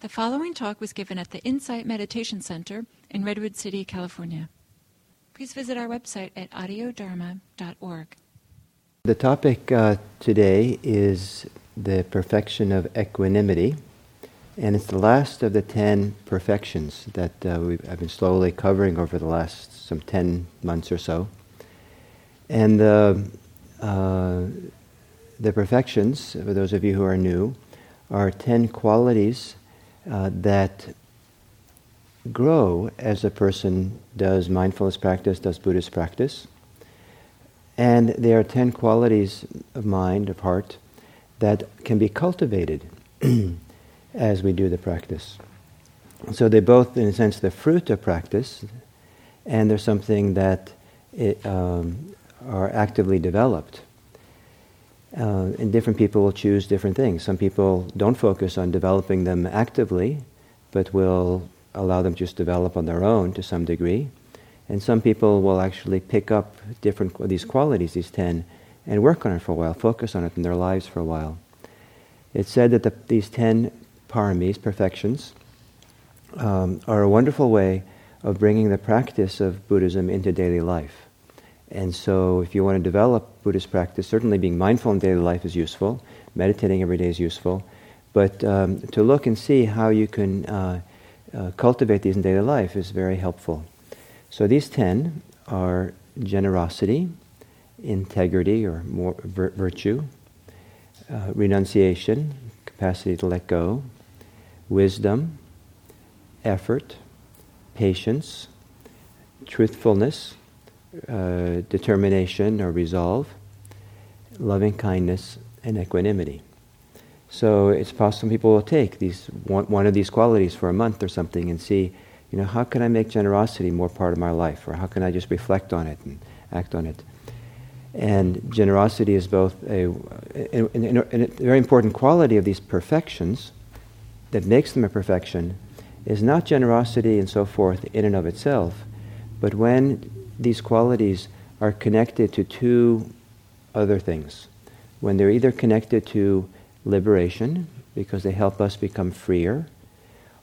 The following talk was given at the Insight Meditation Center in Redwood City, California. Please visit our website at audiodharma.org. The topic uh, today is the perfection of equanimity, and it's the last of the ten perfections that uh, I've been slowly covering over the last some ten months or so. And uh the perfections, for those of you who are new, are ten qualities uh, that grow as a person does mindfulness practice, does Buddhist practice. And there are 10 qualities of mind, of heart, that can be cultivated as we do the practice. So they're both, in a sense, the fruit of practice, and they're something that it, um, are actively developed. Uh, and different people will choose different things. Some people don't focus on developing them actively, but will allow them to just develop on their own to some degree. And some people will actually pick up different these qualities, these ten, and work on it for a while, focus on it in their lives for a while. It's said that the, these ten paramis, perfections, um, are a wonderful way of bringing the practice of Buddhism into daily life. And so, if you want to develop Buddhist practice, certainly being mindful in daily life is useful, meditating every day is useful, but um, to look and see how you can uh, uh, cultivate these in daily life is very helpful. So, these ten are generosity, integrity or more vir- virtue, uh, renunciation, capacity to let go, wisdom, effort, patience, truthfulness uh, determination or resolve, loving kindness, and equanimity. So it's possible people will take these one, one of these qualities for a month or something and see, you know, how can I make generosity more part of my life, or how can I just reflect on it and act on it. And generosity is both a, a, very important quality of these perfections that makes them a perfection is not generosity and so forth in and of itself, but when these qualities are connected to two other things. When they're either connected to liberation, because they help us become freer,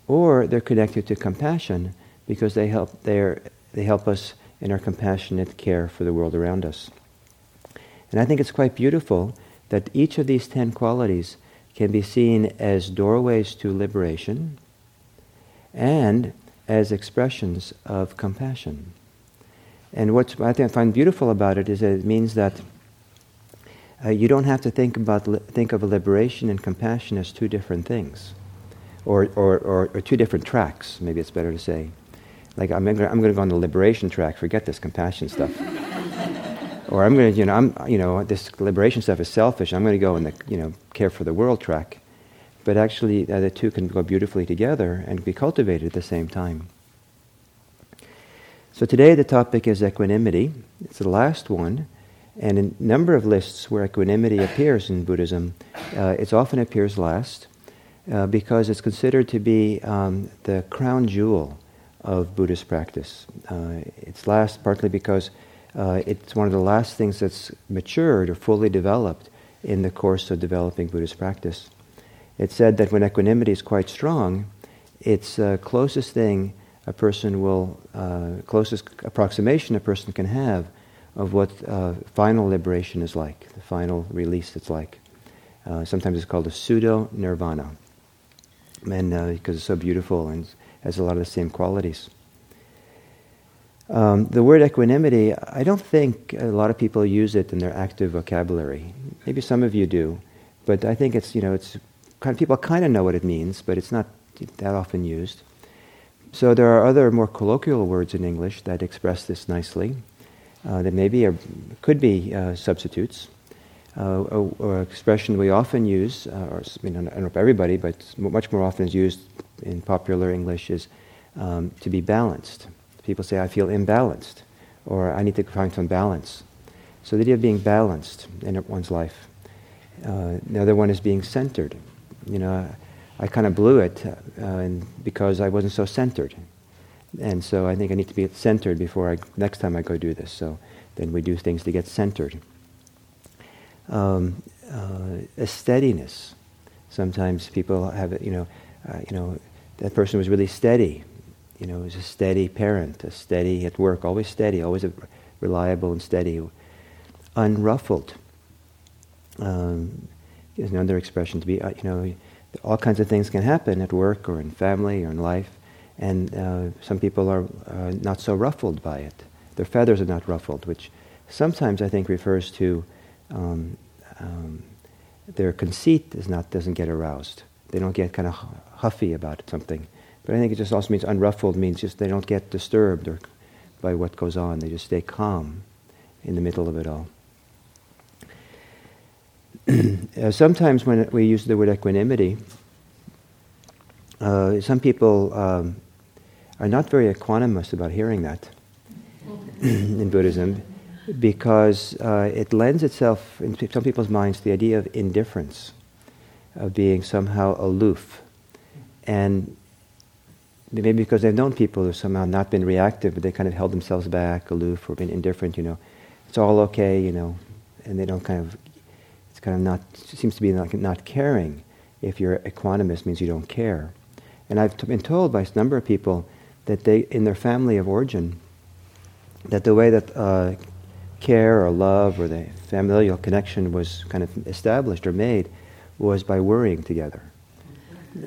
or they're connected to compassion, because they help, they help us in our compassionate care for the world around us. And I think it's quite beautiful that each of these ten qualities can be seen as doorways to liberation and as expressions of compassion. And what I think I find beautiful about it is that it means that uh, you don't have to think about li- think of liberation and compassion as two different things, or, or, or, or two different tracks. Maybe it's better to say, like I'm going I'm to go on the liberation track. Forget this compassion stuff. or I'm going to, you know, I'm, you know, this liberation stuff is selfish. I'm going to go in the, you know, care for the world track. But actually, uh, the two can go beautifully together and be cultivated at the same time. So today the topic is equanimity. It's the last one. And in a number of lists where equanimity appears in Buddhism, uh, it often appears last uh, because it's considered to be um, the crown jewel of Buddhist practice. Uh, it's last partly because uh, it's one of the last things that's matured or fully developed in the course of developing Buddhist practice. It's said that when equanimity is quite strong, it's the closest thing a person will, uh, closest approximation a person can have of what uh, final liberation is like, the final release it's like. Uh, sometimes it's called a pseudo nirvana, and uh, because it's so beautiful and has a lot of the same qualities. Um, the word equanimity, I don't think a lot of people use it in their active vocabulary. Maybe some of you do, but I think it's you know it's kind of, people kind of know what it means, but it's not that often used. So there are other more colloquial words in English that express this nicely. Uh, that maybe are, could be uh, substitutes. Uh, expression we often use, uh, or I, mean, I don't know if everybody, but much more often is used in popular English is um, to be balanced. People say, I feel imbalanced, or I need to find some balance. So the idea of being balanced in one's life. Uh, the other one is being centered. You know, I kind of blew it uh, and because I wasn't so centered. And so I think I need to be centered before I, next time I go do this. So then we do things to get centered. Um, uh, a steadiness. Sometimes people have, you know, uh, you know, that person was really steady. You know, was a steady parent, a steady at work, always steady, always reliable and steady, unruffled. Um, is another expression to be, uh, you know, all kinds of things can happen at work or in family or in life, and uh, some people are uh, not so ruffled by it. Their feathers are not ruffled, which sometimes I think refers to um, um, their conceit is not doesn't get aroused. They don't get kind of huffy about something. But I think it just also means unruffled means just they don't get disturbed or by what goes on. They just stay calm in the middle of it all. uh, sometimes when we use the word equanimity, uh, some people um, are not very equanimous about hearing that in Buddhism because uh, it lends itself in some people's minds to the idea of indifference, of being somehow aloof. And maybe because they've known people who've somehow not been reactive, but they kind of held themselves back, aloof, or been indifferent, you know. It's all okay, you know, and they don't kind of, kind of not, seems to be like not caring. If you're equanimous, means you don't care. And I've been told by a number of people that they, in their family of origin, that the way that uh, care or love or the familial connection was kind of established or made was by worrying together.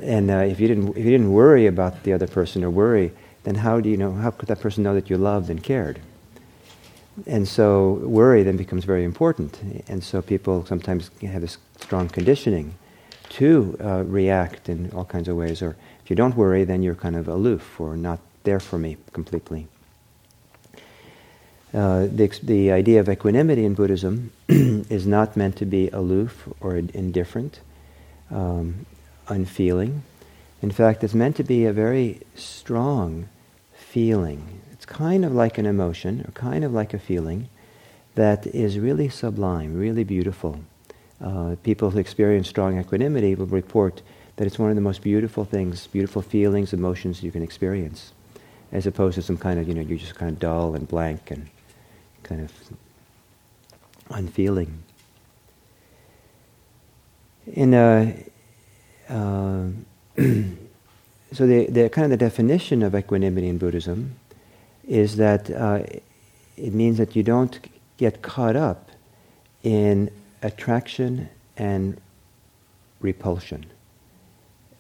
And uh, if you didn't if you didn't worry about the other person or worry, then how do you know how could that person know that you loved and cared? And so worry then becomes very important. And so people sometimes have this strong conditioning to uh, react in all kinds of ways. Or if you don't worry, then you're kind of aloof or not there for me completely. Uh, the, the idea of equanimity in Buddhism is not meant to be aloof or indifferent, um, unfeeling. In fact, it's meant to be a very strong feeling. Kind of like an emotion, or kind of like a feeling, that is really sublime, really beautiful. Uh, people who experience strong equanimity will report that it's one of the most beautiful things, beautiful feelings, emotions you can experience, as opposed to some kind of, you know, you're just kind of dull and blank and kind of unfeeling. In a, uh, so the, the kind of the definition of equanimity in Buddhism is that uh, it means that you don't get caught up in attraction and repulsion,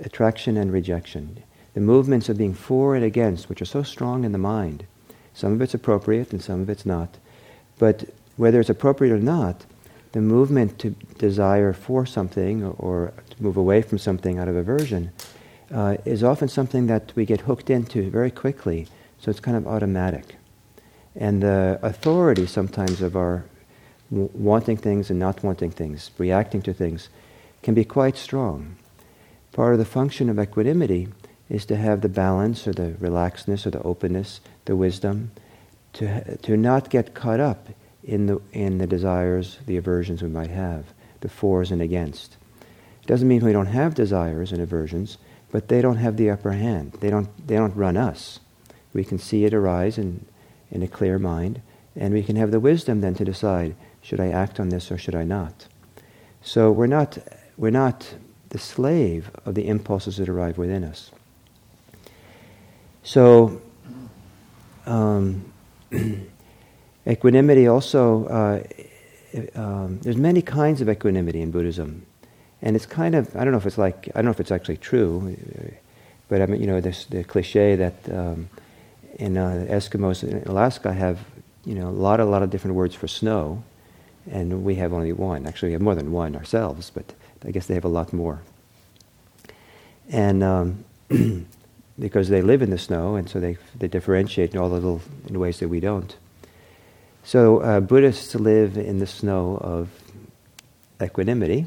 attraction and rejection. The movements of being for and against, which are so strong in the mind, some of it's appropriate and some of it's not, but whether it's appropriate or not, the movement to desire for something or, to move away from something out of aversion uh, is often something that we get hooked into very quickly, so it's kind of automatic. And the authority sometimes of our wanting things and not wanting things, reacting to things, can be quite strong. Part of the function of equanimity is to have the balance or the relaxedness or the openness, the wisdom, to, to not get caught up in the, in the desires, the aversions we might have, the fors and against. It doesn't mean we don't have desires and aversions, but they don't have the upper hand. They don't, they don't run us. We can see it arise in, in a clear mind, and we can have the wisdom then to decide should I act on this or should I not? So we're not, we're not the slave of the impulses that arrive within us. So, um, equanimity also, uh, um, there's many kinds of equanimity in Buddhism. And it's kind of, I don't know if it's like, I don't know if it's actually true, but I mean, you know, this, the cliche that um, in uh, Eskimos in Alaska have, you know, a lot, a lot of different words for snow, and we have only one. Actually, we have more than one ourselves, but I guess they have a lot more. And um, because they live in the snow, and so they, they differentiate in all the little in ways that we don't. So uh, Buddhists live in the snow of equanimity,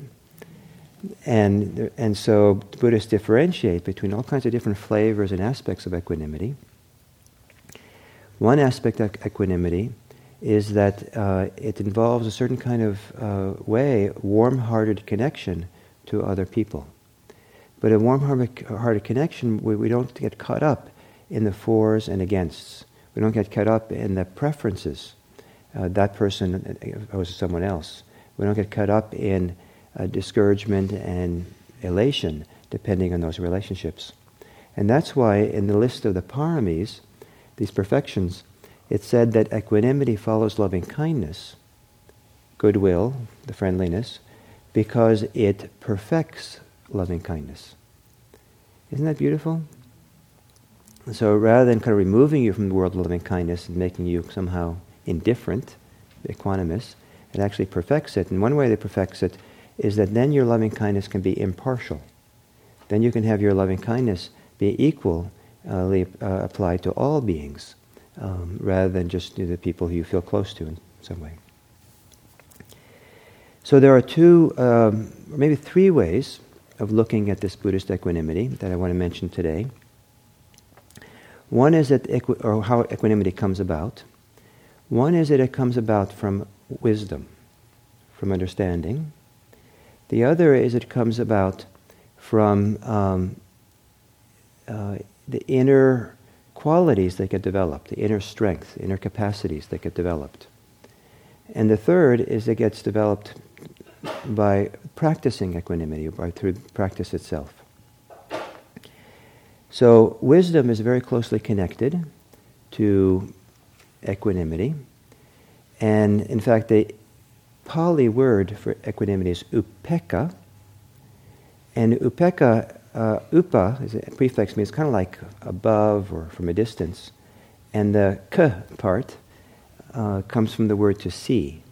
and and so Buddhists differentiate between all kinds of different flavors and aspects of equanimity. One aspect of equanimity is that uh, it involves a certain kind of uh, way, warm-hearted connection to other people. But a warm-hearted connection, we, we don't get caught up in the fors and againsts. We don't get caught up in the preferences. Uh, that person opposed to someone else. We don't get caught up in uh, discouragement and elation depending on those relationships. And that's why in the list of the paramis, these perfections, it said that equanimity follows loving kindness, goodwill, the friendliness, because it perfects loving kindness. Isn't that beautiful? So rather than kind of removing you from the world of loving kindness and making you somehow indifferent, equanimous, it actually perfects it. And one way that perfects it is that then your loving kindness can be impartial. Then you can have your loving kindness be equally uh, applied to all beings, um, rather than just to the people who you feel close to in some way. So there are two, um, maybe three ways of looking at this Buddhist equanimity that I want to mention today. One is that equi- or how equanimity comes about. One is that it comes about from wisdom, from understanding. The other is it comes about from um, uh, the inner qualities that get developed, the inner strength, inner capacities that get developed. And the third is it gets developed by practicing equanimity, by through practice itself. So wisdom is very closely connected to equanimity. And in fact, the Pali word for equanimity is upekkha. And upekkha, uh, upa is a prefix means kind of like above or from a distance. And the k part uh, comes from the word to see.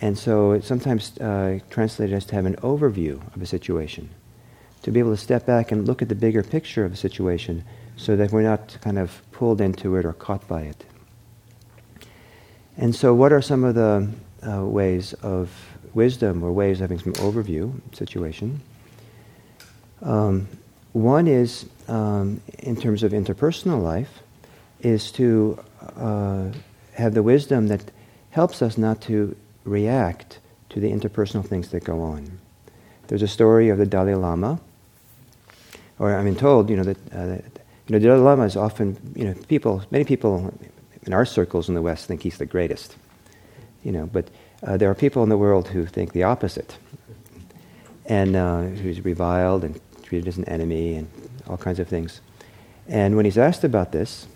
And so it's sometimes uh, translated as to have an overview of a situation, to be able to step back and look at the bigger picture of a situation so that we're not kind of pulled into it or caught by it. And so, what are some of the uh, ways of wisdom or ways of having some overview situation? Um, one is, um, in terms of interpersonal life, is to uh, have the wisdom that helps us not to react to the interpersonal things that go on. There's a story of the Dalai Lama, or I've been told, you know, that, uh, that you know, the Dalai Lama is often, you know, people, many people in our circles in the West think he's the greatest, you know, but uh, there are people in the world who think the opposite, and uh, who's reviled and treated as an enemy and all kinds of things. And when he's asked about this,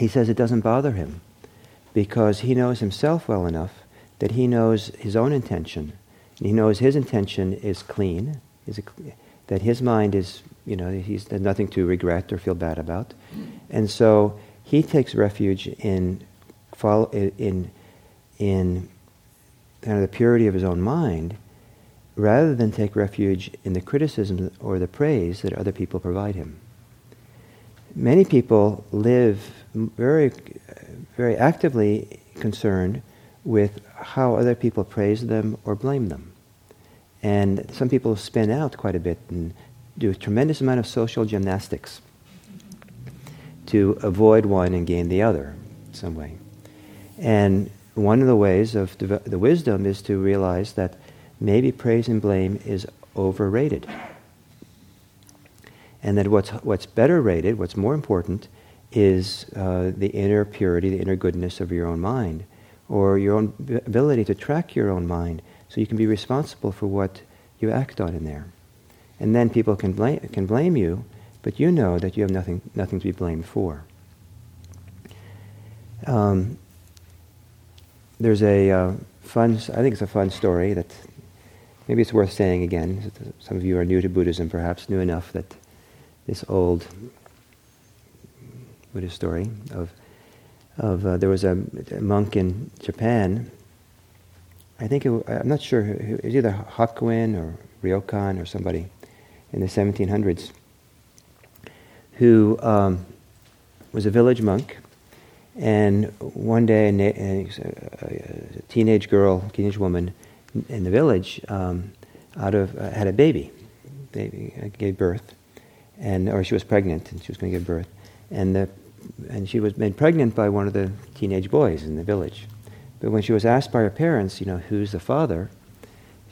he says it doesn't bother him because he knows himself well enough that he knows his own intention. He knows his intention is clean, is a, that his mind is, you know, he's nothing to regret or feel bad about. And so he takes refuge in, follow, in, in kind of the purity of his own mind rather than take refuge in the criticism or the praise that other people provide him. Many people live very, very actively concerned with how other people praise them or blame them. And some people spin out quite a bit and do a tremendous amount of social gymnastics to avoid one and gain the other some way. And one of the ways of the, the wisdom is to realize that maybe praise and blame is overrated. And that what's, what's better rated, what's more important, is uh, the inner purity, the inner goodness of your own mind or your own ability to track your own mind so you can be responsible for what you act on in there. And then people can blame, can blame you, but you know that you have nothing, nothing to be blamed for. Um, there's a uh, fun, I think it's a fun story that maybe it's worth saying again. Some of you are new to Buddhism, perhaps, new enough that this old Buddhist story of of uh, there was a, a, monk in Japan. I think it, I'm not sure. It was either Hakuin or Ryokan or somebody in the 1700s who um, was a village monk. And one day, a, a, a, teenage girl, teenage woman in the village, um, out of uh, had a baby. Baby uh, gave birth, and or she was pregnant and she was going to give birth. And the and she was made pregnant by one of the teenage boys in the village. But when she was asked by her parents, you know, who's the father,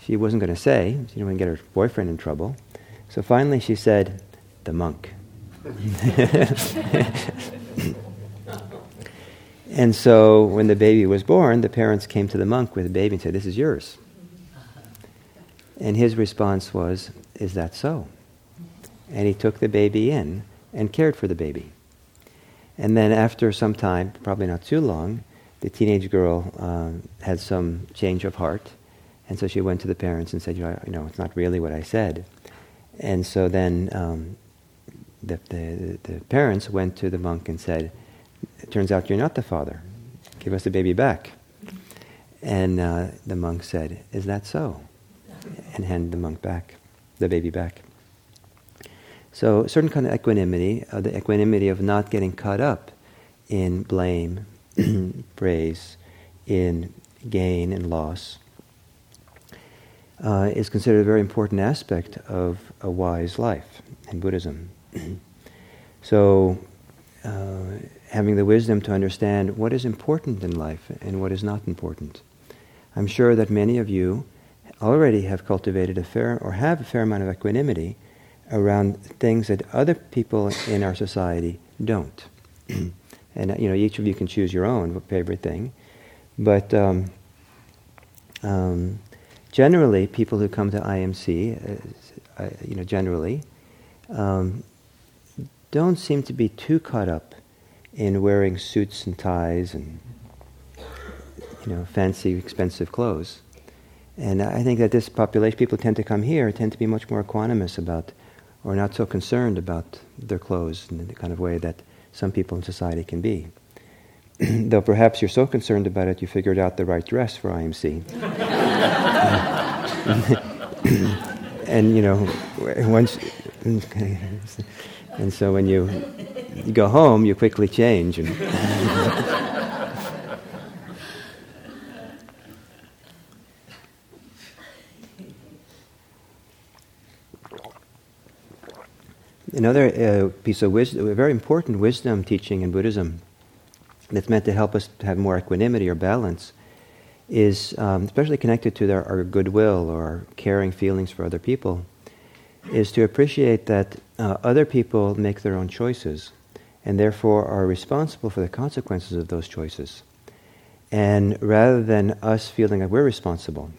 she wasn't going to say. She didn't want to get her boyfriend in trouble. So finally she said, the monk. and so when the baby was born, the parents came to the monk with the baby and said, This is yours. And his response was, Is that so? and he took the baby in and cared for the baby. And then after some time, probably not too long, the teenage girl um, had some change of heart, and so she went to the parents and said, you know, it's not really what I said. And so then um, the, the, the parents went to the monk and said, it turns out you're not the father. Give us the baby back. And uh, the monk said, Is that so? And hand the monk back, the baby back. So, a certain kind of equanimity, uh, the equanimity of not getting caught up in blame, praise, in gain and loss, uh, is considered a very important aspect of a wise life in Buddhism. so, uh, having the wisdom to understand what is important in life and what is not important. I'm sure that many of you already have cultivated a fair or have a fair amount of equanimity around things that other people in our society don't. and you know, each of you can choose your own favorite thing, but um, um, generally, people who come to IMC, uh, uh, you know, generally, um, don't seem to be too caught up in wearing suits and ties and you know, fancy, expensive clothes. And I think that this population, people tend to come here, tend to be much more equanimous about, or not so concerned about their clothes in the kind of way that some people in society can be. Though perhaps you're so concerned about it, you figured out the right dress for IMC. and you know, once, and so when you, you go home, you quickly change. And Another uh, piece of wisdom, a very important wisdom teaching in Buddhism that's meant to help us have more equanimity or balance is um, especially connected to our, our, goodwill or our caring feelings for other people is to appreciate that uh, other people make their own choices and therefore are responsible for the consequences of those choices. And rather than us feeling that we're responsible,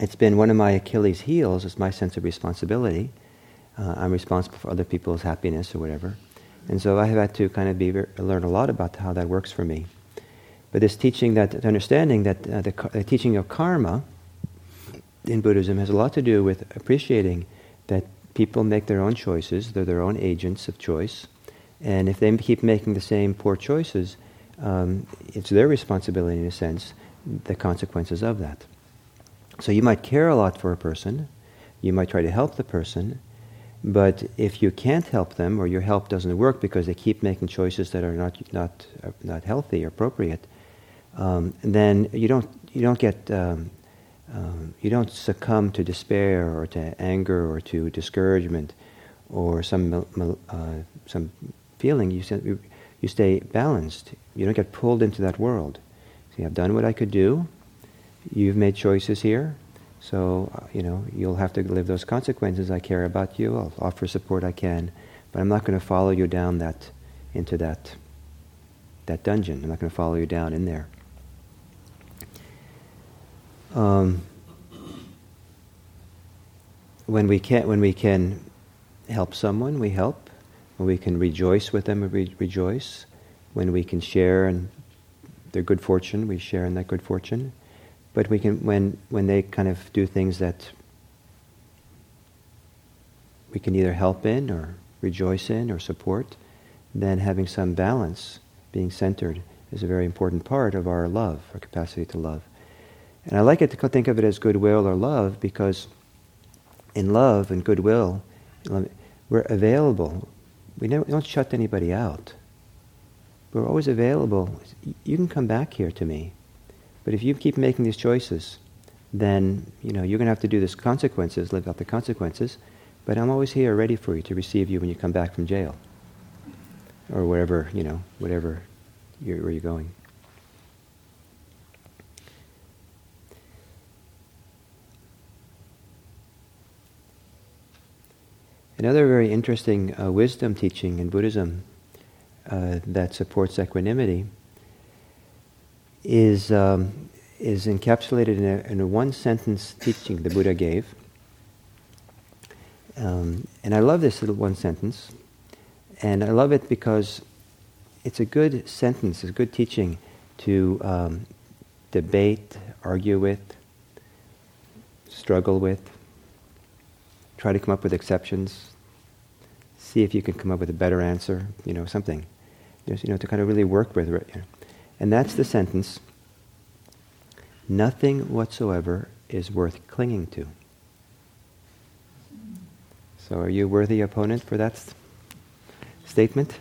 it's been one of my Achilles' heels is my sense of responsibility uh, I'm responsible for other people's happiness or whatever. And so I have had to kind of be, learn a lot about how that works for me. But this teaching, that understanding that uh, the, the, teaching of karma in Buddhism has a lot to do with appreciating that people make their own choices, they're their own agents of choice, and if they keep making the same poor choices, um, it's their responsibility in a sense, the consequences of that. So you might care a lot for a person, you might try to help the person, but if you can't help them, or your help doesn't work because they keep making choices that are not not not healthy or appropriate, um, then you don't you don't get um, um, you don't succumb to despair or to anger or to discouragement or some uh, some feeling. You you stay balanced. You don't get pulled into that world. See, I've done what I could do. You've made choices here. So, uh, you know, you'll have to live those consequences. I care about you. I'll offer support I can. But I'm not going to follow you down that, into that, that dungeon. I'm not going to follow you down in there. Um, when we can, when we can help someone, we help. When we can rejoice with them, we rejoice. When we can share in their good fortune, we share in that good fortune. But we can, when, when they kind of do things that we can either help in or rejoice in or support, then having some balance, being centered, is a very important part of our love, our capacity to love. And I like it to think of it as goodwill or love because in love and goodwill, um, we're available. We, we don't shut anybody out. We're always available. You can come back here to me. But if you keep making these choices, then you know you're going to have to do this consequences, live out the consequences. But I'm always here, ready for you to receive you when you come back from jail, or wherever you know, whatever you're, where you're going. Another very interesting uh, wisdom teaching in Buddhism uh, that supports equanimity is, um, is encapsulated in a, in a one sentence teaching the Buddha gave. Um, and I love this little one sentence. And I love it because it's a good sentence, it's a good teaching to um, debate, argue with, struggle with, try to come up with exceptions, see if you can come up with a better answer, you know, something. There's, you know, to kind of really work with. it. And that's the sentence nothing whatsoever is worth clinging to. So, are you a worthy opponent for that st- statement?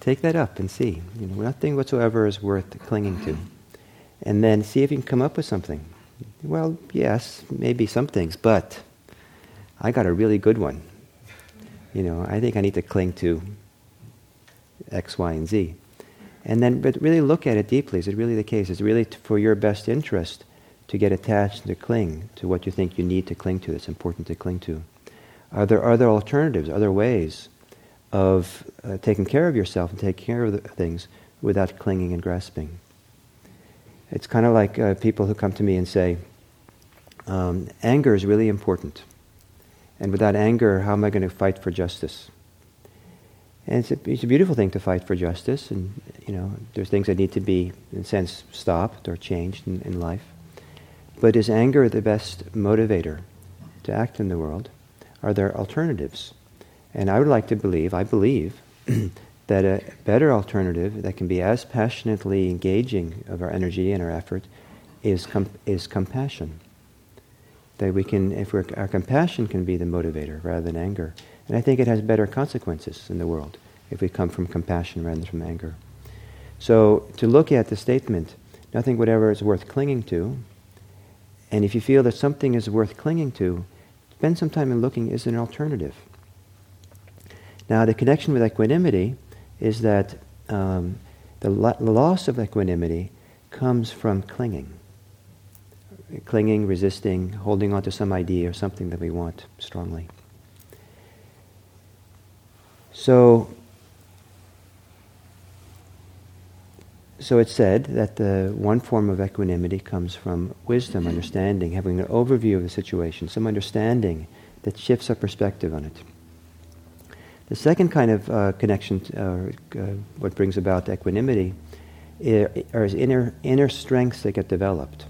Take that up and see. You know, nothing whatsoever is worth clinging to. And then see if you can come up with something. Well, yes, maybe some things, but I got a really good one. You know, I think I need to cling to X, Y, and Z. And then, but really look at it deeply. Is it really the case? Is it really t- for your best interest to get attached and to cling to what you think you need to cling to, that's important to cling to? Are there other alternatives, other ways of uh, taking care of yourself and taking care of things without clinging and grasping? It's kind of like uh, people who come to me and say, um, anger is really important. And without anger, how am I going to fight for justice? And it's a, it's a beautiful thing to fight for justice, and you know, there's things that need to be, in a sense, stopped or changed in, in life. But is anger the best motivator to act in the world? Are there alternatives? And I would like to believe, I believe, that a better alternative that can be as passionately engaging of our energy and our effort is, com- is compassion that we can, if our compassion can be the motivator rather than anger. And I think it has better consequences in the world if we come from compassion rather than from anger. So to look at the statement, nothing whatever is worth clinging to, and if you feel that something is worth clinging to, spend some time in looking, is an alternative? Now the connection with equanimity is that um, the, the loss of equanimity comes from clinging clinging, resisting, holding on to some idea or something that we want strongly. So, so it's said that the one form of equanimity comes from wisdom, understanding, having an overview of the situation, some understanding that shifts our perspective on it. The second kind of uh, connection, uh, uh, what brings about equanimity, are inner, inner strengths that get developed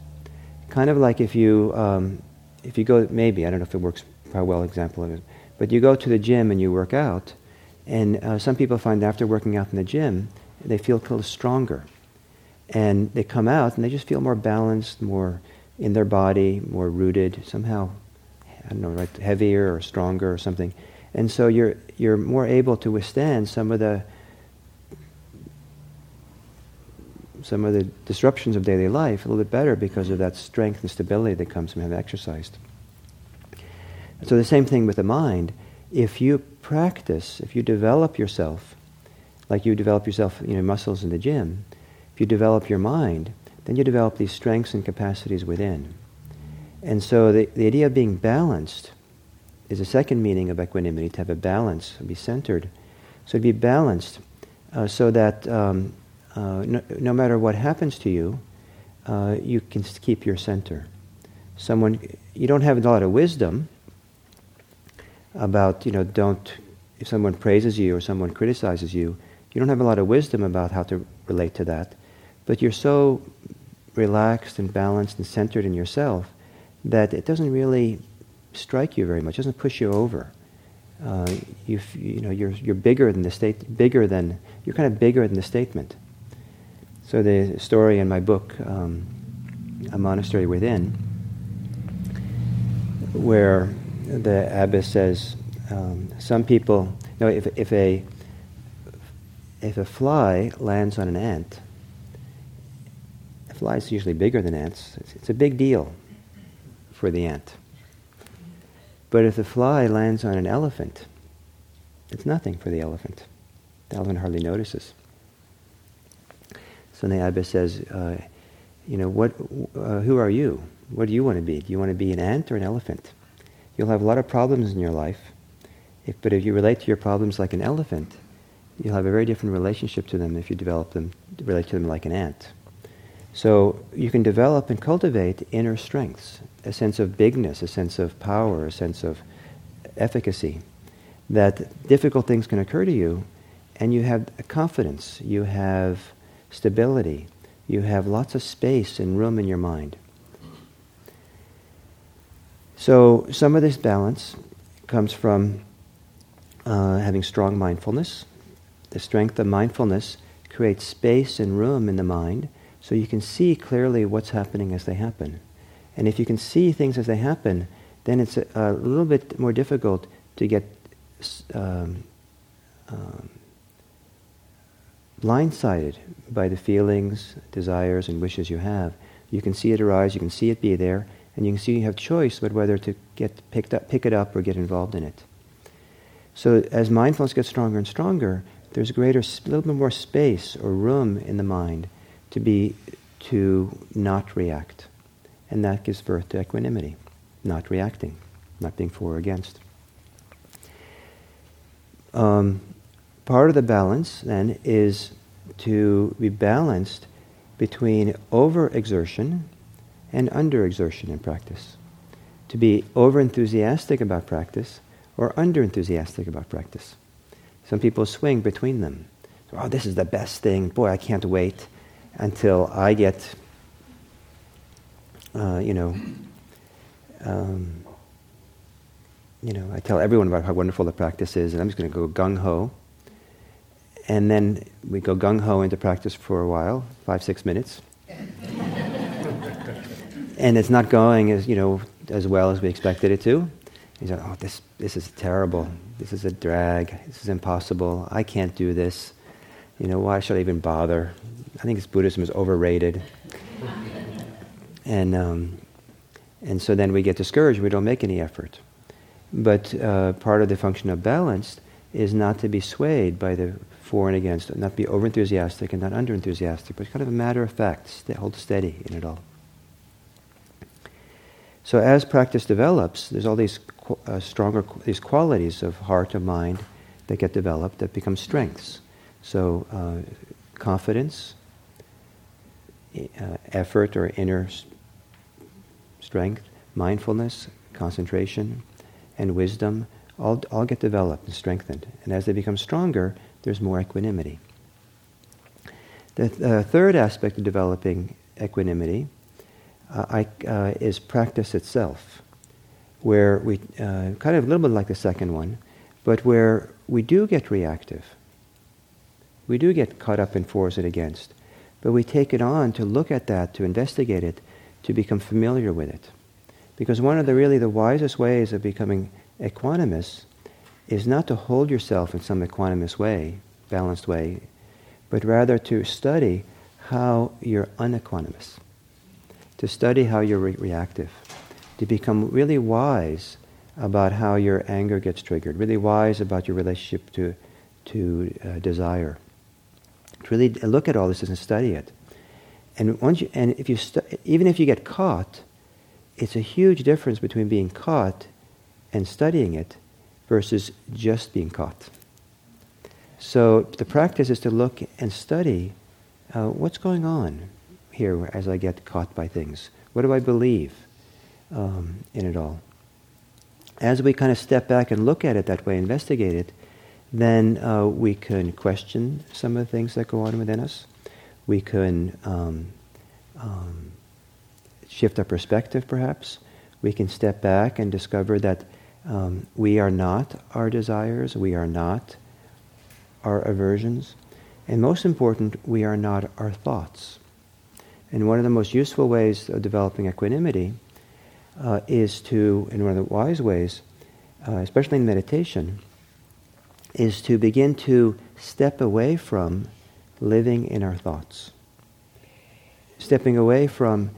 kind of like if you um, if you go maybe I don't know if it works how well example of it, but you go to the gym and you work out, and uh, some people find after working out in the gym they feel stronger, and they come out and they just feel more balanced, more in their body, more rooted somehow. I don't know, like heavier or stronger or something, and so you're you're more able to withstand some of the some of the disruptions of daily life a little bit better because of that strength and stability that comes from having exercised. So the same thing with the mind. If you practice, if you develop yourself, like you develop yourself, you know, muscles in the gym, if you develop your mind, then you develop these strengths and capacities within. And so the, the idea of being balanced is a second meaning of equanimity, to have a balance, to be centered. So to be balanced uh, so that um, uh, no, no, matter what happens to you, uh, you can keep your center. Someone, you don't have a lot of wisdom about, you know, don't, if someone praises you or someone criticizes you, you don't have a lot of wisdom about how to relate to that. But you're so relaxed and balanced and centered in yourself that it doesn't really strike you very much, it doesn't push you over. Uh, you, you know, you're, you're bigger than the state, bigger than, you're kind of bigger than the statement. So the story in my book, um, A Monastery Within, where the abbess says, um, some people, no, if, if, a, if a fly lands on an ant, a fly is usually bigger than ants, it's, it's a big deal for the ant. But if the fly lands on an elephant, it's nothing for the elephant. The elephant hardly notices. So the abbess says, uh, you know, what, uh, who are you? What do you want to be? Do you want to be an ant or an elephant? You'll have a lot of problems in your life, if, but if you relate to your problems like an elephant, you'll have a very different relationship to them if you develop them, relate to them like an ant. So you can develop and cultivate inner strengths, a sense of bigness, a sense of power, a sense of efficacy. That difficult things can occur to you, and you have confidence, you have stability, you have lots of space and room in your mind. So, some of this balance comes from uh, having strong mindfulness. The strength of mindfulness creates space and room in the mind so you can see clearly what's happening as they happen. And if you can see things as they happen, then it's a, a little bit more difficult to get um, um, blindsided by the feelings, desires, and wishes you have. You can see it arise, you can see it be there, and you can see you have choice about whether to get picked up, pick it up or get involved in it. So as mindfulness gets stronger and stronger, there's greater, a little bit more space or room in the mind to be, to not react. And that gives birth to equanimity, not reacting, not being for or against. Um, part of the balance then is to be balanced between overexertion and underexertion in practice. To be overenthusiastic about practice or underenthusiastic about practice. Some people swing between them. Oh, this is the best thing. Boy, I can't wait until I get, uh, you know, um, you know, I tell everyone about how wonderful the practice is, and I'm just going to go gung ho. And then we go gung ho into practice for a while, five, six minutes. And it's not going as, you know, as well as we expected it to. He's like, oh, this, this is terrible. This is a drag. This is impossible. I can't do this. You know, why should I even bother? I think Buddhism is overrated. and, um, and so then we get discouraged. We don't make any effort. But uh, part of the function of balance is not to be swayed by the for and against, not be over enthusiastic and not under enthusiastic, but it's kind of a matter of fact, hold steady in it all. So as practice develops, there's all these uh, stronger these qualities of heart and mind that get developed that become strengths. So uh, confidence, uh, effort or inner strength, mindfulness, concentration, and wisdom all, all get developed and strengthened. And as they become stronger, there's more equanimity. The th- third aspect of developing equanimity I, uh, is practice itself, where we, uh, kind of a little bit like the second one, but where we do get reactive. We do get caught up in fors and against, but we take it on to look at that, to investigate it, to become familiar with it. Because one of the really the wisest ways of becoming equanimous is not to hold yourself in some equanimous way, balanced way, but rather to study how you're unequanimous, to study how you're re- reactive, to become really wise about how your anger gets triggered, really wise about your relationship to, to uh, desire. To really look at all this and study it. And, once you, and if you stu- even if you get caught, it's a huge difference between being caught and studying it versus just being caught. So the practice is to look and study uh, what's going on here as I get caught by things. What do I believe um, in it all? As we kind of step back and look at it that way, investigate it, then uh, we can question some of the things that go on within us. We can um, um, shift our perspective, perhaps. We can step back and discover that um, we are not our desires, we are not our aversions, and most important, we are not our thoughts. And one of the most useful ways of developing equanimity uh, is to, in one of the wise ways, uh, especially in meditation, is to begin to step away from living in our thoughts. Stepping away from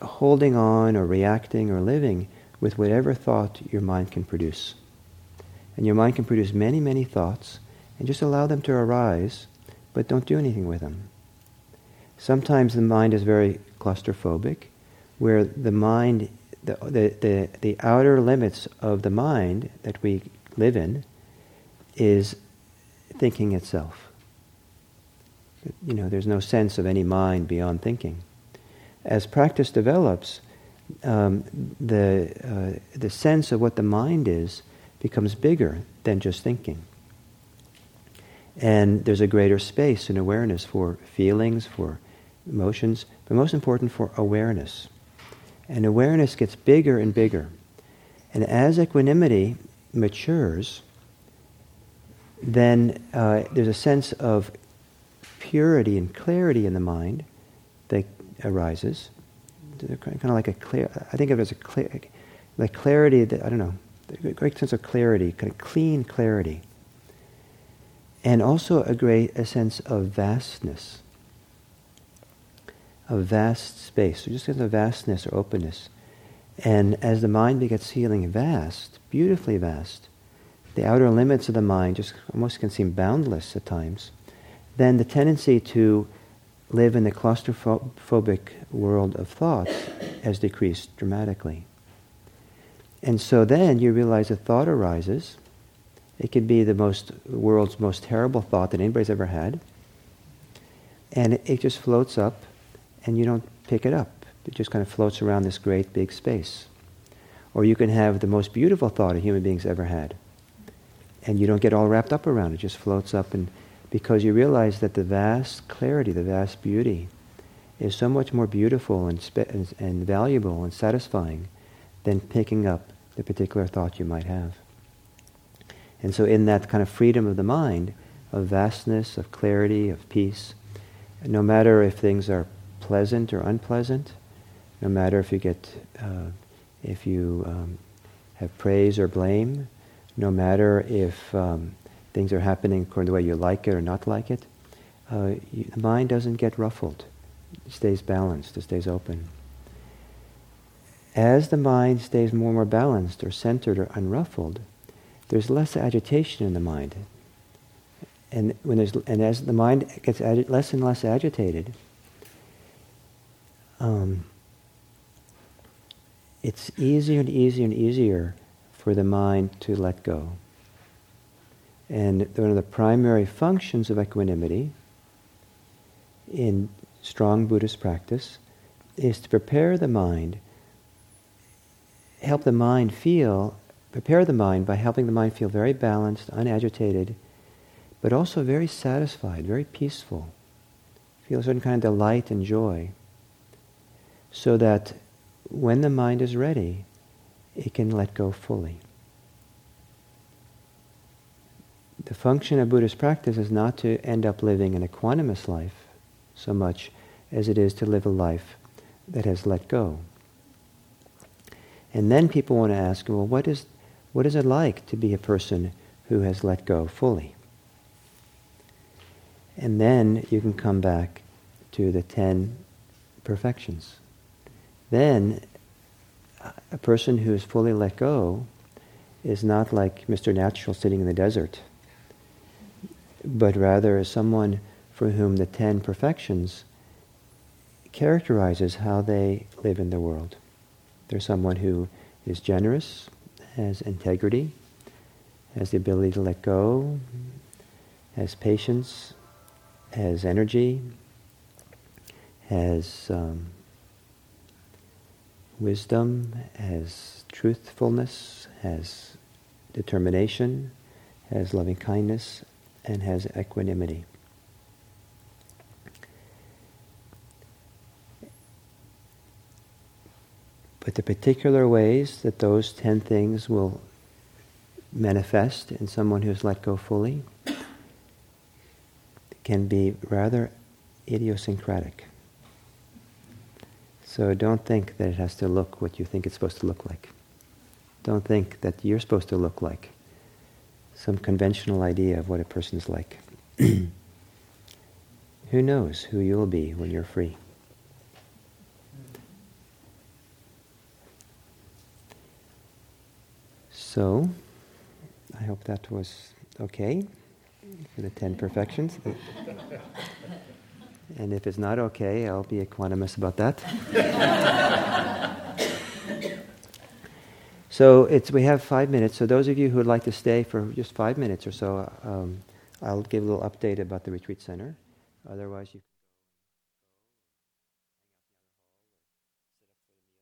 holding on or reacting or living with whatever thought your mind can produce. And your mind can produce many, many thoughts, and just allow them to arise, but don't do anything with them. Sometimes the mind is very claustrophobic, where the mind, the, the, the, the outer limits of the mind that we live in is thinking itself. You know, there's no sense of any mind beyond thinking. As practice develops, um, the, uh, the sense of what the mind is becomes bigger than just thinking. And there's a greater space and awareness for feelings, for emotions, but most important for awareness. And awareness gets bigger and bigger. And as equanimity matures, then uh, there's a sense of purity and clarity in the mind that arises. Kind of like a clear, I think of it as a clear, like clarity that, I don't know, a great sense of clarity, kind of clean clarity. And also a great a sense of vastness, of vast space. So just the vastness or openness. And as the mind gets feeling vast, beautifully vast, the outer limits of the mind just almost can seem boundless at times, then the tendency to live in the claustrophobic world of thoughts has decreased dramatically. And so then you realize a thought arises. It could be the most world's most terrible thought that anybody's ever had. And it just floats up and you don't pick it up. It just kind of floats around this great big space. Or you can have the most beautiful thought a human being's ever had. And you don't get all wrapped up around it, it just floats up and because you realize that the vast clarity, the vast beauty is so much more beautiful and, spe- and, and valuable and satisfying than picking up the particular thought you might have. And so in that kind of freedom of the mind, of vastness, of clarity, of peace, no matter if things are pleasant or unpleasant, no matter if you get, uh, if you um, have praise or blame, no matter if um, things are happening according to the way you like it or not like it, uh, you, the mind doesn't get ruffled. It stays balanced, it stays open. As the mind stays more and more balanced or centered or unruffled, there's less agitation in the mind. And, when there's, and as the mind gets agi- less and less agitated, um, it's easier and easier and easier for the mind to let go. And one of the primary functions of equanimity in strong Buddhist practice is to prepare the mind, help the mind feel, prepare the mind by helping the mind feel very balanced, unagitated, but also very satisfied, very peaceful. Feel a certain kind of delight and joy. So that when the mind is ready, it can let go fully. The function of Buddhist practice is not to end up living an equanimous life so much as it is to live a life that has let go. And then people want to ask, well, what is, what is it like to be a person who has let go fully? And then you can come back to the ten perfections. Then a person who is fully let go is not like Mr. Natural sitting in the desert, but rather is someone for whom the ten perfections characterizes how they live in the world. They're someone who is generous, has integrity, has the ability to let go, has patience, has energy, has um, wisdom, has truthfulness, has determination, has loving kindness, and has equanimity. But the particular ways that those ten things will manifest in someone who's let go fully can be rather idiosyncratic. So don't think that it has to look what you think it's supposed to look like. Don't think that you're supposed to look like some conventional idea of what a person is like. who knows who you'll be when you're free? So, I hope that was okay for the ten perfections. And if it's not okay, I'll be equanimous about that. so it's, we have five minutes. So those of you who would like to stay for just five minutes or so, um, I'll give a little update about the retreat center. Otherwise, you